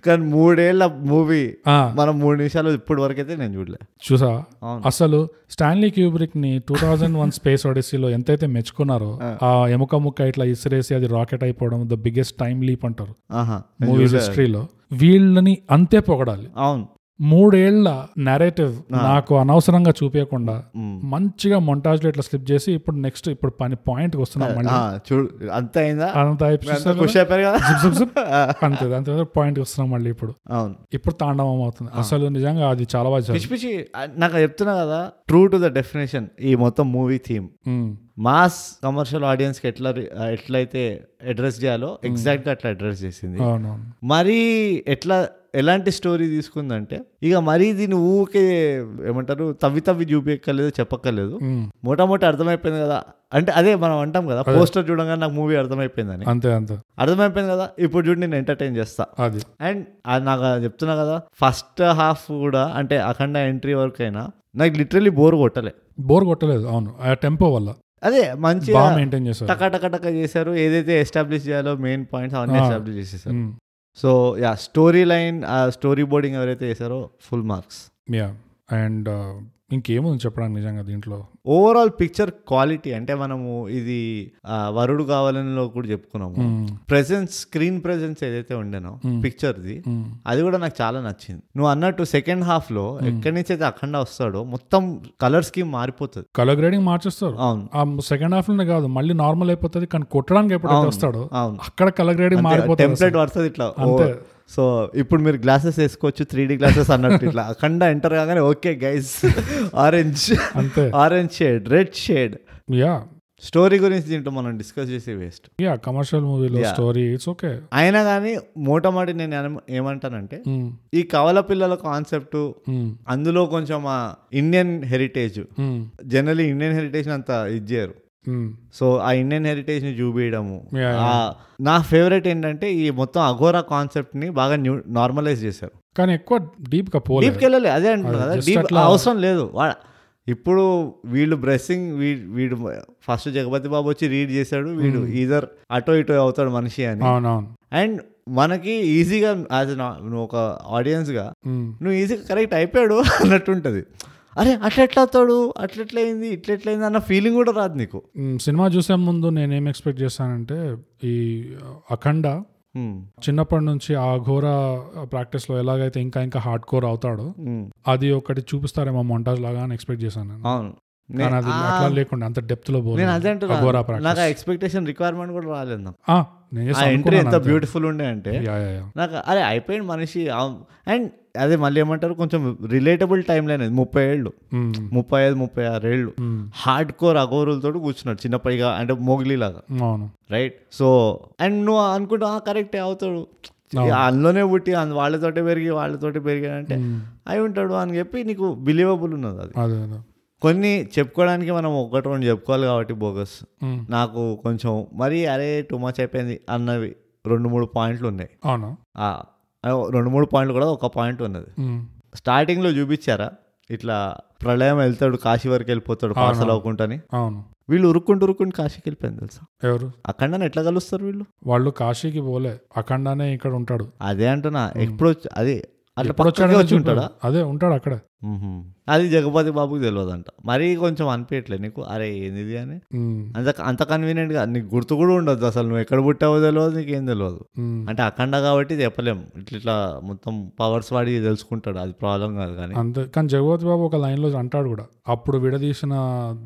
కానీ మూడేళ్ళ మూవీ మనం మూడు నిమిషాలు ఇప్పటి వరకు అయితే నేను చూడలే. చూసా. అసలు స్టాన్లీ క్యూబ్రిక్ని టూ థౌజండ్ వన్ స్పేస్ ఒడిసీలో ఎంతైతే మెచ్చుకున్నారో ఆ. ఎముక ముక్క ఇట్లా ఇసిరేసి అది రాకెట్ అయిపోవడం ద బిగ్గెస్ట్ టైం లీప్ అంటారు మూవీస్. హిస్టరీలో. వీళ్ళని అంతే పొగడాలి. అవును. మూడేళ్ళ నెరేటివ్ నాకు అనవసరంగా చూపించకుండా. మంచిగా మొంటాజ్లో ఇట్లా స్లిప్ చేసి ఇప్పుడు నెక్స్ట్ ఇప్పుడు పని పాయింట్ వస్తున్నాం మళ్ళీ. చూడు అంత అంత అంత పాయింట్ వస్తున్నాం మళ్ళీ ఇప్పుడు. అవును. ఇప్పుడు తాండవం అవుతుంది. అసలు నిజంగా అది చాలా బాగా పిచ్చి నాకు చెప్తున్నా కదా ట్రూ టు ద డెఫినేషన్ ఈ మొత్తం మూవీ థీమ్ మాస్ కమర్షియల్ ఆడియన్స్కి ఎట్లా రి- ఎట్లయితే అడ్రస్ చేయాలో ఎగ్జాక్ట్గా అట్లా అడ్రస్ చేసింది. మరీ ఎట్లా ఎలాంటి స్టోరీ తీసుకుందంటే ఇక మరీ దీన్ని ఊకే ఏమంటారు తవ్వి తవ్వి చూపించక్కర్లేదు చెప్పక్కర్లేదు. మోటామోటి అర్థమైపోయింది కదా. అంటే అదే మనం అంటాం కదా పోస్టర్ చూడంగానే నాకు మూవీ అర్థమైపోయిందని. అంతే అంతే. అర్థమైపోయింది కదా ఇప్పుడు చూడు నేను ఎంటర్టైన్ చేస్తా. అది. అండ్ అది నాకు చెప్తున్నా కదా ఫస్ట్ హాఫ్ కూడా అంటే అఖండ ఎంట్రీ వరకు అయినా నాకు లిటరలీ బోర్ కొట్టలే. బోర్ కొట్టలేదు అవును. ఆ టెంపో వల్ల. అదే మంచిగా బాగా మెయింటైన్ చేశారు. టకా టకా టకా చేశారు. ఏదైతే ఎస్టాబ్లిష్ చేయాలో మెయిన్ పాయింట్స్ అవన్నీ. ఎస్టాబ్లిష్ చేసేసారు. సో యా స్టోరీ లైన్ ఆ స్టోరీ బోర్డింగ్ ఎవరైతే చేశారో ఫుల్ మార్క్స్ యా అండ్ ఇంకేముంది చెప్పడానికి నిజంగా దీంట్లో? ఓవరాల్ పిక్చర్ క్వాలిటీ అంటే మనము ఇది వరుడు కావాలని కూడా చెప్పుకున్నాము. ప్రెసెన్స్ స్క్రీన్ ప్రెసెన్స్ ఏదైతే ఉండేనో పిక్చర్ది అది కూడా నాకు చాలా నచ్చింది. నువ్వు అన్నట్టు సెకండ్ హాఫ్లో ఎక్కడి నుంచి అయితే అఖండ వస్తాడో మొత్తం కలర్ స్కీమ్ మారిపోతుంది. కలర్ గ్రేడింగ్ మార్చేస్తారు. అవును. సెకండ్ హాఫ్లోనే కాదు మళ్ళీ నార్మల్ అయిపోతుంది కానీ కొట్టడానికి ఎప్పుడైతే. వస్తాడో అక్కడ కలర్ గ్రేడింగ్ మారిపోతుంది టెంప్లెట్ పడుతుంది ఇట్లా. సో ఇప్పుడు మీరు గ్లాసెస్ వేసుకోవచ్చు త్రీ డి గ్లాసెస్ అన్నట్టు ఇట్లా. అఖండ ఎంటర్ కాగానే ఓకే గైస్ ఆరెంజ్ అంతే. Orange shade red shade yeah story గురించి దీంట్లో మనం డిస్కస్ చేసే వేస్ట్ యా కమర్షియల్ మూవీలో స్టోరీ ఇట్స్ ఓకే అయినా కానీ మోటమాటి నేను ఏమ- ఏమంటానంటే ఈ కవల పిల్లల కాన్సెప్ట్ అందులో కొంచెం Indian heritage generally Indian heritage అంత ఇది చేయరు. సో ఆ ఇండియన్ హెరిటేజ్ని చూపించడము నా ఫేవరెట్ ఏంటంటే ఈ మొత్తం అఘోరా కాన్సెప్ట్ని బాగా న్యూ నార్మలైజ్ చేశారు. కానీ ఎక్కువ డీప్గా డీప్కి వెళ్ళలే అదే అంటున్నా కదా డీప్ అవసరం లేదు. ఇప్పుడు వీళ్ళు బ్రెస్సింగ్ వీడు ఫస్ట్ జగపతి బాబు వచ్చి రీడ్ చేశాడు వీడు ఈధర్ అటో ఇటో అవుతాడు మనిషి అని. అండ్ మనకి ఈజీగా యాజ్ నువ్వు ఒక ఆడియన్స్గా ఉమ్, నువ్వు ఈజీగా కరెక్ట్ అయిపోయాడు అన్నట్టు ఉంటుంది. అరే అట్లా ఎట్లా అవుతాడు అట్లా ఎట్లా అయింది ఇట్లా ఎట్లా అయింది అన్న ఫీలింగ్ కూడా రాదు నీకు సినిమా చూసే ముందు నేనేం ఎక్స్పెక్ట్ చేశానంటే ఈ అఖండ. చిన్నప్పటి నుంచి ఆ ఘోర ప్రాక్టీస్లో ఎలాగైతే ఇంకా ఇంకా హార్డ్ కోర్ అవుతాడో. అది ఒకటి చూపిస్తారేమో మొంటాజ్ లాగా అని ఎక్స్పెక్ట్ చేశాను అవును అది అట్లా లేకుండా అంత డెప్త్లో నేను అదే పోలేదు అఘోరా అంటున్నా నాకు ఎక్స్పెక్టేషన్ రిక్వైర్మెంట్ కూడా రాలేదు నాకు. ఎంట్రీ ఎంత. బ్యూటిఫుల్ ఉండే అంటే. నాకు అరే అయిపోయింది మనిషి అండ్ అదే మళ్ళీ ఏమంటారు కొంచెం రిలేటబుల్ టైం లైన్ అది ముప్పై ఏళ్ళు. ఉమ్, ముప్పై ఐదు ముప్పై ఆరు ఏళ్ళు. హార్డ్ కోర్ అగోరులతో కూర్చున్నాడు చిన్నప్పటిగా అంటే మోగ్లీ లాగా అవును. రైట్ సో అండ్ నువ్వు అనుకుంటా కరెక్టే అవుతాడు. అందులోనే పుట్టి వాళ్ళతోటే పెరిగి వాళ్ళతోటి పెరిగి అంటే ఉమ్, అయి ఉంటాడు అని చెప్పి నీకు బిలీవబుల్ ఉన్నది అదే. కొన్ని చెప్పుకోవడానికి మనం ఒకటి రెండు చెప్పుకోవాలి కాబట్టి బోగస్. నాకు కొంచెం మరీ అరే టూ మచ్ అయిపోయింది అన్నవి రెండు మూడు పాయింట్లు ఉన్నాయి. అవును. రెండు మూడు పాయింట్లు కూడా ఒక పాయింట్ ఉన్నది. స్టార్టింగ్లో చూపించారా? ఇట్లా ప్రళయం వెళ్తాడు కాశీ వరకు వెళ్ళిపోతాడు పార్సల్ అవ్వకుంటాని అవును. వీళ్ళు ఉరుక్కుంటూ ఉరుక్కుంటూ కాశీకి వెళ్ళిపోయింది తెలుసా? ఎవరు? అక్కడ ఎట్లా కలుస్తారు వీళ్ళు? వాళ్ళు కాశీకి పోలే. అఖండానే ఇక్కడ ఉంటాడు. అదే అంటున్నా. ఎప్పుడు అది అట్లా వచ్చి ఉంటాడా? అదే ఉంటాడు అక్కడ. అది జగపతి బాబుకి తెలియదంట మరీ కొంచెం అనిపించట్లే నీకు? అరే ఏంది అని? అంత అంత కన్వీనియంట్గా నీకు గుర్తు కూడా ఉండదు అసలు నువ్వు ఎక్కడ పుట్టావో తెలియదు నీకేం తెలియదు ఉమ్, అంటే అఖండ కాబట్టి చెప్పలేం. ఇట్లా ఇట్లా మొత్తం పవర్స్ వాడి తెలుసుకుంటాడు. అది ప్రాబ్లం కాదు కానీ. అంతే. కానీ జగవతి బాబు ఒక లైన్లో అంటాడు కూడా. అప్పుడు విడదీసిన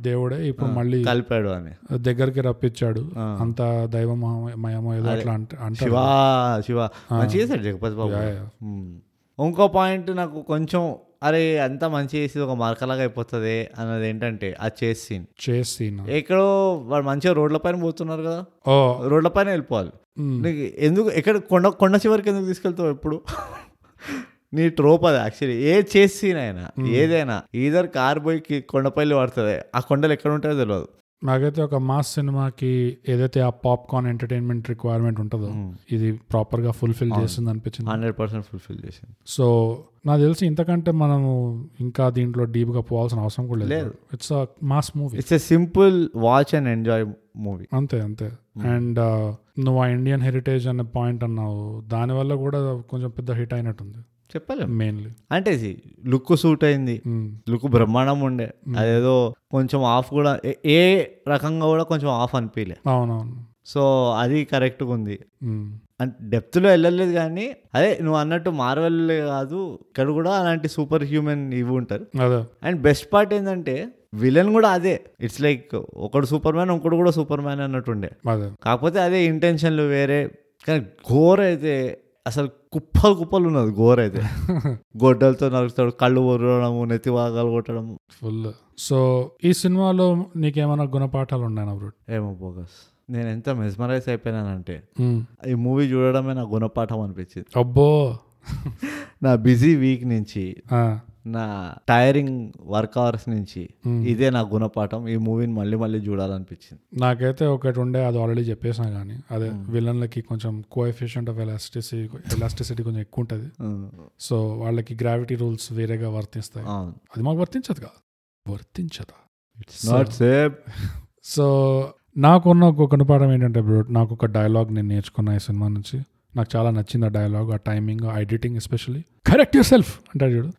దేవుడే ఇప్పుడు మళ్ళీ కలిపాడు అని. దగ్గరికి రప్పించాడు. అంత దైవమయమో ఏదో అట్లా అంట- శివ శివ. చేశాడు జగపతి బాబు. ఇంకో పాయింట్ నాకు కొంచెం అరే అంతా మంచి చేసి ఒక మార్కలాగా అయిపోతుంది అన్నది ఏంటంటే ఆ చేసి సీన్ చేసి ఎక్కడో వాడు మంచిగా రోడ్ల పైన పోతున్నారు కదా. రోడ్ల పైన వెళ్ళిపోవాలి. నీకు ఎందుకు ఎక్కడ కొండ కొండ చివరికి ఎందుకు తీసుకెళ్తావు ఎప్పుడు? నీ ట్రోప్ అది యాక్చువల్లీ ఏ చేసి సీన్ అయినా ఏదైనా ఈధర్ కార్ పోయి కొండపల్లి పడుతుంది ఆ కొండలు ఎక్కడ ఉంటాయో తెలియదు నాకైతే ఒక మాస్ సినిమాకి ఏదైతే ఆ పాప్కార్న్ ఎంటర్టైన్మెంట్ రిక్వైర్మెంట్ ఉంటుందో ఇది ప్రాపర్గా ఫుల్ఫిల్ చేస్తుంది అనిపించింది హండ్రెడ్ పర్సెంట్ ఫుల్ఫిల్ చేసింది. సో నాకు తెలిసి ఇంతకంటే మనము ఇంకా దీంట్లో డీప్గా పోవాల్సిన అవసరం కూడా లేదు. It's mass movie it's simple watch and enjoy movie అంతే అంతే. అండ్ నువ్వు ఆ ఇండియన్ హెరిటేజ్ అనే పాయింట్ అన్నావు. దానివల్ల కూడా కొంచెం పెద్ద హిట్ అయినట్టుంది. చెప్పలేం. మెయిన్లీ అంటే లుక్ సూట్ అయింది లుక్ బ్రహ్మాండం ఉండే. అదేదో కొంచెం ఆఫ్ కూడా ఏ- రకంగా కూడా కొంచెం ఆఫ్ అనిపించలే అవునవును. సో అది కరెక్ట్గా ఉంది. మ్మ్. అంటే డెప్త్లో వెళ్ళలేదు కానీ అదే నువ్వు అన్నట్టు మార్వెల్ కాదు ఇక్కడ కూడా అలాంటి సూపర్ హ్యూమన్ ఇవి ఉంటారు. అండ్ బెస్ట్ పార్ట్ ఏంటంటే విలన్ కూడా అదే. ఇట్స్ లైక్ ఒకడు సూపర్ మ్యాన్ ఇంకోటి కూడా సూపర్ మ్యాన్ అన్నట్టుండే కాకపోతే అదే ఇంటెన్షన్లు వేరే. కానీ గోర్ అయితే అసలు కుప్పలు కుప్పలు ఉన్నది గోర్ అయితే. గొడ్డలతో నరుకుతాడు కళ్ళు ఒరడము నెత్తి భాగాలు కొట్టడము. ఫుల్ సో ఈ సినిమాలో నీకేమైనా గుణపాఠాలు ఉన్నాయా ఏమో బోగస్. నేను ఎంత మెస్మరైజ్ అయిపోయినానంటే ఈ మూవీ చూడడమే నా గుణపాఠం అనిపించింది. అబ్బో. నా బిజీ వీక్ నుంచి నా టైరింగ్ వర్క్ అవర్స్ నుంచి. ఇదే నా గుణపాఠం. ఈ మూవీని మళ్ళీ మళ్ళీ చూడాలనిపించింది. నాకైతే ఒకటి ఉండే అది ఆల్రెడీ చెప్పేసినా కానీ అదే విలన్లకి కొంచెం కోఎఫిషియంట్ ఆఫ్ ఎలాస్టిసిటీ ఎలాస్టిసిటీ కొంచెం ఎక్కువ ఉంటుంది సో వాళ్ళకి గ్రావిటీ రూల్స్ వేరేగా వర్తిస్తాయి. అది మాకు వర్తించదు కదా. వర్తించదా? సో నాకున్న ఒక గుణపాఠం ఏంటంటే బ్రో నాకు ఒక డైలాగ్ నేను నేర్చుకున్నా ఈ సినిమా నుంచి. నాకు చాలా నచ్చింది ఆ డైలాగ్ ఆ టైమింగ్ ఆ editing especially correct yourself అంటాడు చూడు.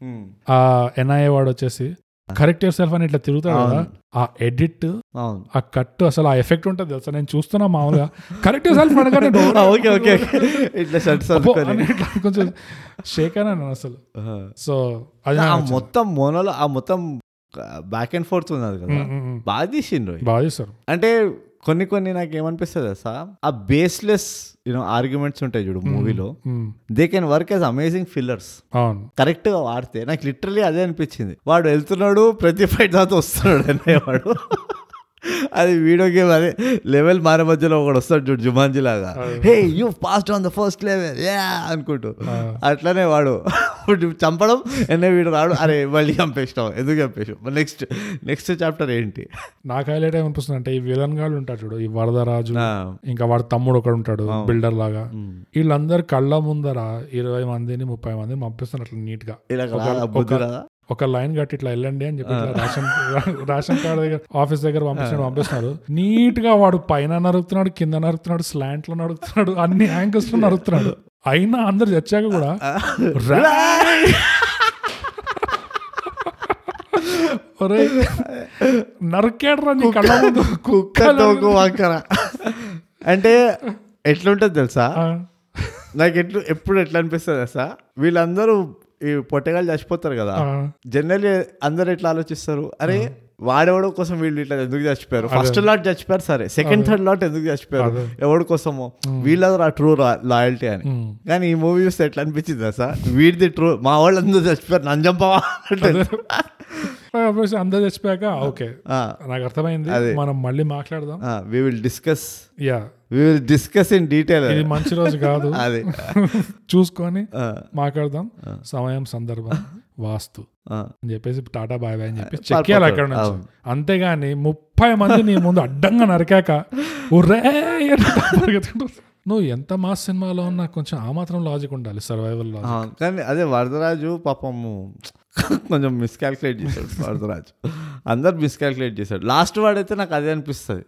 ఆ ఎన్ఐఏ వాడు వచ్చేసి కరెక్ట్ యువర్ సెల్ఫ్ అని ఇట్లా తిరుగుతాడు కదా. ఆ ఎడిట్ ఆ కట్ అసలు ఆ ఎఫెక్ట్ ఉంటుంది తెలుసా? నేను చూస్తున్నా మామూలుగా. కరెక్ట్ యువర్ సెల్ఫ్ అనగానే అని కొంచెం షేక్ నేను అసలు. సో అది. మొత్తం మోనోలో ఆ మొత్తం బ్యాక్ అండ్ ఫోర్త్ ఉన్నది కదా. బాగా తీసిండ్రు. బాగా అంటే కొన్ని కొన్ని నాకు ఏమనిపిస్తుంది తెలుసా? ఆ బేస్లెస్ యూనో ఆర్గ్యుమెంట్స్ ఉంటాయి చూడు మూవీలో. They can work as amazing fillers కరెక్ట్గా వాడితే నాకు లిటరలీ అదే అనిపించింది. వాడు వెళ్తున్నాడు ప్రతి ఫైట్ తర్వాత వస్తున్నాడు అనేవాడు. అది వీడియో గేమ్ అదే లెవెల్ మారే మధ్యలో ఒకడు వస్తాడు చూడు జుమాంజీ లాగా. Hey you passed on the first level yeah అనుకుంటూ. అట్లనే వాడు. చంపడం ఎన్నే వీడు రాడు. అరే మళ్ళీ చంపేసినావు ఎందుకు చంపేసావు నెక్స్ట్ నెక్స్ట్ చాప్టర్ ఏంటి? నాకు హైలైట్ ఏమనిపిస్తుంది అంటే ఈ విలన్ గాళ్ళు ఉంటాడు చూడు ఈ వరదరాజు ఇంకా వాడు తమ్ముడు ఒకడు ఉంటాడు బిల్డర్ లాగా. వీళ్ళందరు కళ్ళ ముందర ఇరవై మందిని ముప్పై మందిని పంపిస్తున్నారు అట్లా నీట్గా ఒక లైన్ కట్టి ఇట్లా వెళ్ళండి అని చెప్పి రేషన్ రేషన్ కార్డు దగ్గర ఆఫీస్ దగ్గర పంపించడం పంపిస్తున్నారు నీట్గా వాడు పైన నరుకుతున్నాడు కింద నరుకుతున్నాడు స్లాంట్లో నరుకుతున్నాడు అన్ని యాంగిల్స్లో నరుకుతున్నాడు. అయినా అందరు చచ్చాక కూడా అంటే ఎట్లుంటుంది తెలుసా? నాకు ఎట్లు ఎప్పుడు ఎట్లా అనిపిస్తుంది తెలుసా? వీళ్ళందరూ ఈ పొట్టగాళ్ళు చచ్చిపోతారు కదా. జనరల్లీ అందరు ఎట్లా ఆలోచిస్తారు? అరే వాడెవడో కోసం వీళ్ళు ఇట్లా ఎందుకు చచ్చిపోయారు? ఫస్ట్ లాట్ చచ్చిపోయారు సరే సెకండ్ థర్డ్ లాట్ ఎందుకు చచ్చిపోయారు. ఎవడి కోసమో? వీళ్ళందరూ ఆ ట్రూ లాయల్టీ అని. కానీ ఈ మూవీ చూస్తే ఎట్లా అనిపించింది సార్ వీడిది ట్రూ మా వాళ్ళందరూ చచ్చిపోయారు నన్ను చంపవా? అంటే అందరు చచ్చిపోయాక ఓకే. నాకు అర్థమైంది. మనం మళ్ళీ మాట్లాడదాం. we will discuss yeah we will discuss in detail ఇది మంచి రోజు కాదు. అది. చూసుకొని మాట్లాడదాం. సమయం సందర్భం వాస్తు. అని చెప్పేసి టాటా బాయ్ బాయ్ అని చెప్పి. చెక్కేయాలి అక్కడ నుంచి. అంతేగాని ముప్పై మంది నీ ముందు అడ్డంగా నరికాక పరిగెత్తుకుంటూ నువ్వు ఎంత మాస్ సినిమాలో ఉన్నా కొంచెం ఆ మాత్రం లాజిక్ ఉండాలి సర్వైవల్ లాజిక్ కానీ అదే వరదరాజు పాపము కొంచెం మిస్కాల్కులేట్ చేశాడు వరదరాజు అందరు మిస్కాల్కులేట్ చేశాడు. లాస్ట్ వాడైతే నాకు అదే అనిపిస్తుంది.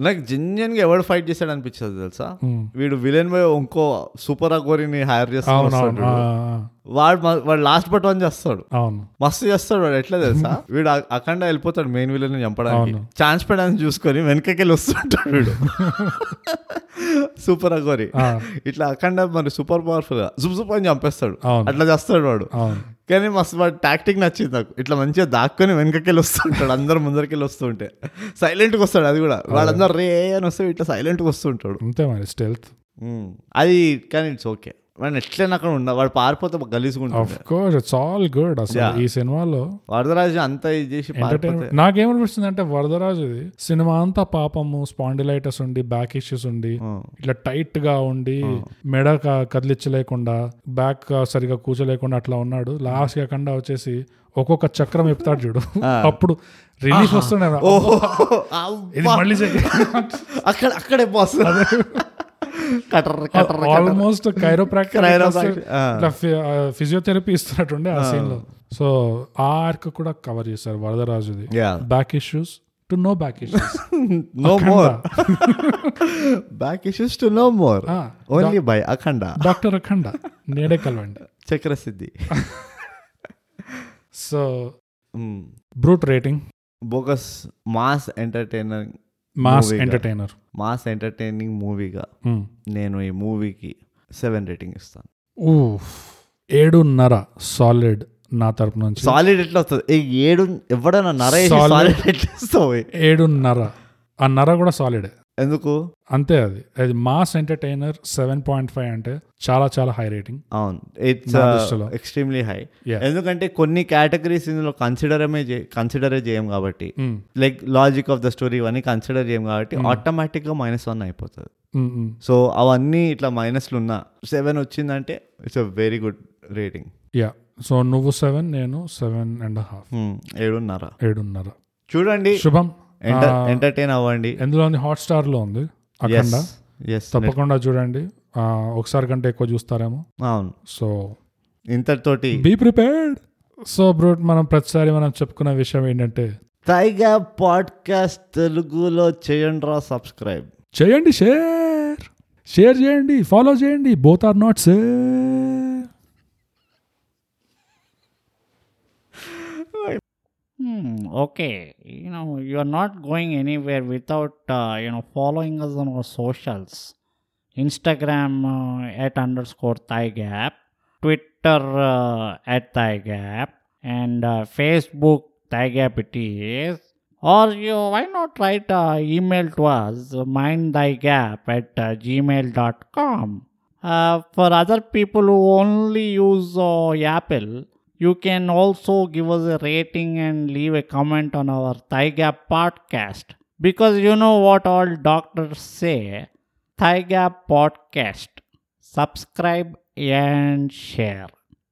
నాకు జెన్యున్గా ఎవడు ఫైట్ చేశాడు అనిపించదు తెలుసా? వీడు విలన్ పోయి ఇంకో సూపర్ అగోరిని హైర్ చేస్తాడు వాడు వాడు లాస్ట్ బట్ వన్ చేస్తాడు. మస్తు చేస్తాడు వాడు. ఎట్లా తెలుసా? వీడు అఖండ వెళ్ళిపోతాడు మెయిన్ విలన్ చంపడానికి. ఛాన్స్ పెట్టడానికి చూసుకొని వెనకకి వస్తుంటాడు వీడు. సూపర్ అగోరి ఇట్లా అఖండ మరి సూపర్ పవర్ఫుల్గా జుప్ జుప్ అని చంపేస్తాడు. అట్లా చేస్తాడు వాడు. కానీ మస్తు వాడు టాక్టిక్ నచ్చింది నాకు. ఇట్లా మంచిగా దాక్కొని వెనకకెళ్ళి వస్తుంటాడు అందరు ముందరికెళ్ళి వస్తుంటే. సైలెంట్గా వస్తాడు అది కూడా. వాళ్ళందరూ రే అని వస్తే ఇట్లా సైలెంట్గా వస్తుంటాడు. అంతే మరి స్టెల్త్. అది కానీ ఇట్స్ ఓకే వాడిని ఎట్లైనా అక్కడ ఉండ వాడు పారిపోతే కోర్స్ ఇట్స్ ఆల్ గుడ్ అసలు. ఈ సినిమాలో. వరదరాజు అంతా ఇది చేసి నాకేమనిపిస్తుంది అంటే వరదరాజుది సినిమా అంతా పాపము స్పాండిలైటస్ ఉండి బ్యాక్ ఇష్యూస్ ఉండి. ఇట్లా టైట్గా ఉండి మెడ కదిలించలేకుండా బ్యాక్ సరిగా కూర్చోలేకుండా అట్లా ఉన్నాడు. లాస్ట్ కాకుండా వచ్చేసి ఒక్కొక్క చక్రం ఎప్పుతాడు చూడు. అప్పుడు రిలీఫ్ మళ్ళీ అక్కడ అక్కడే కటర్ ఆల్మోస్ట్. ఇట్లా ఫిజియోథెరపీ ఇస్తున్నట్టుండే ఆ సీన్లో సో ఆ ఆర్క్ కూడా కవర్ చేశారు వరదరాజుది. Back issues to to no back issues no more back issues to no more only by Akhanda doctor Akhanda నేడే కలవండి. Chakrasiddhi. So brute rating bogus mass entertainer mass. Entertainer mass entertaining మూవీగా నేను ఈ మూవీకి seven rating ఇస్తాను. ఏడున్నర solid నా తరపు నుంచి. సాలిడ్ ఎట్లా వస్తుంది? ఏడు ఎవడన్నా Solid. సాలిడ్ ఎట్లా ఏడున్నర. ఆ నర కూడా సాలిడే ఎందుకు? అంతే అది. అది mass entertainer seven point five అంటే చాలా చాలా హై రేటింగ్. అవును. ఇట్స్. Extremely high. ఎందుకంటే కొన్ని కేటగిరీస్ ఇందులో కన్సిడరమే కన్సిడరే చేయం కాబట్టి. Like logic of the story ఇవన్నీ కన్సిడర్ చేయం కాబట్టి ఆటోమేటిక్గా మైనస్ వన్ అయిపోతుంది. సో అవన్నీ ఇట్లా మైనస్లు ఉన్నా సెవెన్ వచ్చిందంటే it's a very good rating yeah so నువ్వు సెవెన్ నేను సెవెన్ అండ్ హాఫ్ ఏడున్నర. ఏడున్నర. చూడండి. శుభం. ఎంటర్టైన్ అవ్వండి. ఎందులో ఉంది హాట్ స్టార్లో ఉంది? అఖండ. తప్పకుండా చూడండి. ఒకసారి కంటే ఎక్కువ చూస్తారేమో. అవును. సో ఇంతటితోటి బీ ప్రిపేర్డ్ సో బ్రూట్ మనం ప్రతిసారి మనం చెప్పుకున్న విషయం ఏంటంటే టైగా పాడ్కాస్ట్ తెలుగులో చేయండి రా సబ్స్క్రైబ్ చేయండి షేర్ షేర్ చేయండి ఫాలో చేయండి. Both are not same Hmm, okay. You know, you're not going anywhere without, uh, you know, following us on our socials. Instagram uh, at underscore thigh gap, Twitter uh, at thigh gap, and uh, Facebook thigh gap it is. Or you, why not write uh, email to us, mind thy gap at uh, gmail.com. Uh, for other people who only use uh, Apple, you can also give us a rating and leave a comment on our Thigh Gap podcast. Because you know what all doctors say Thigh Gap podcast. Subscribe and share.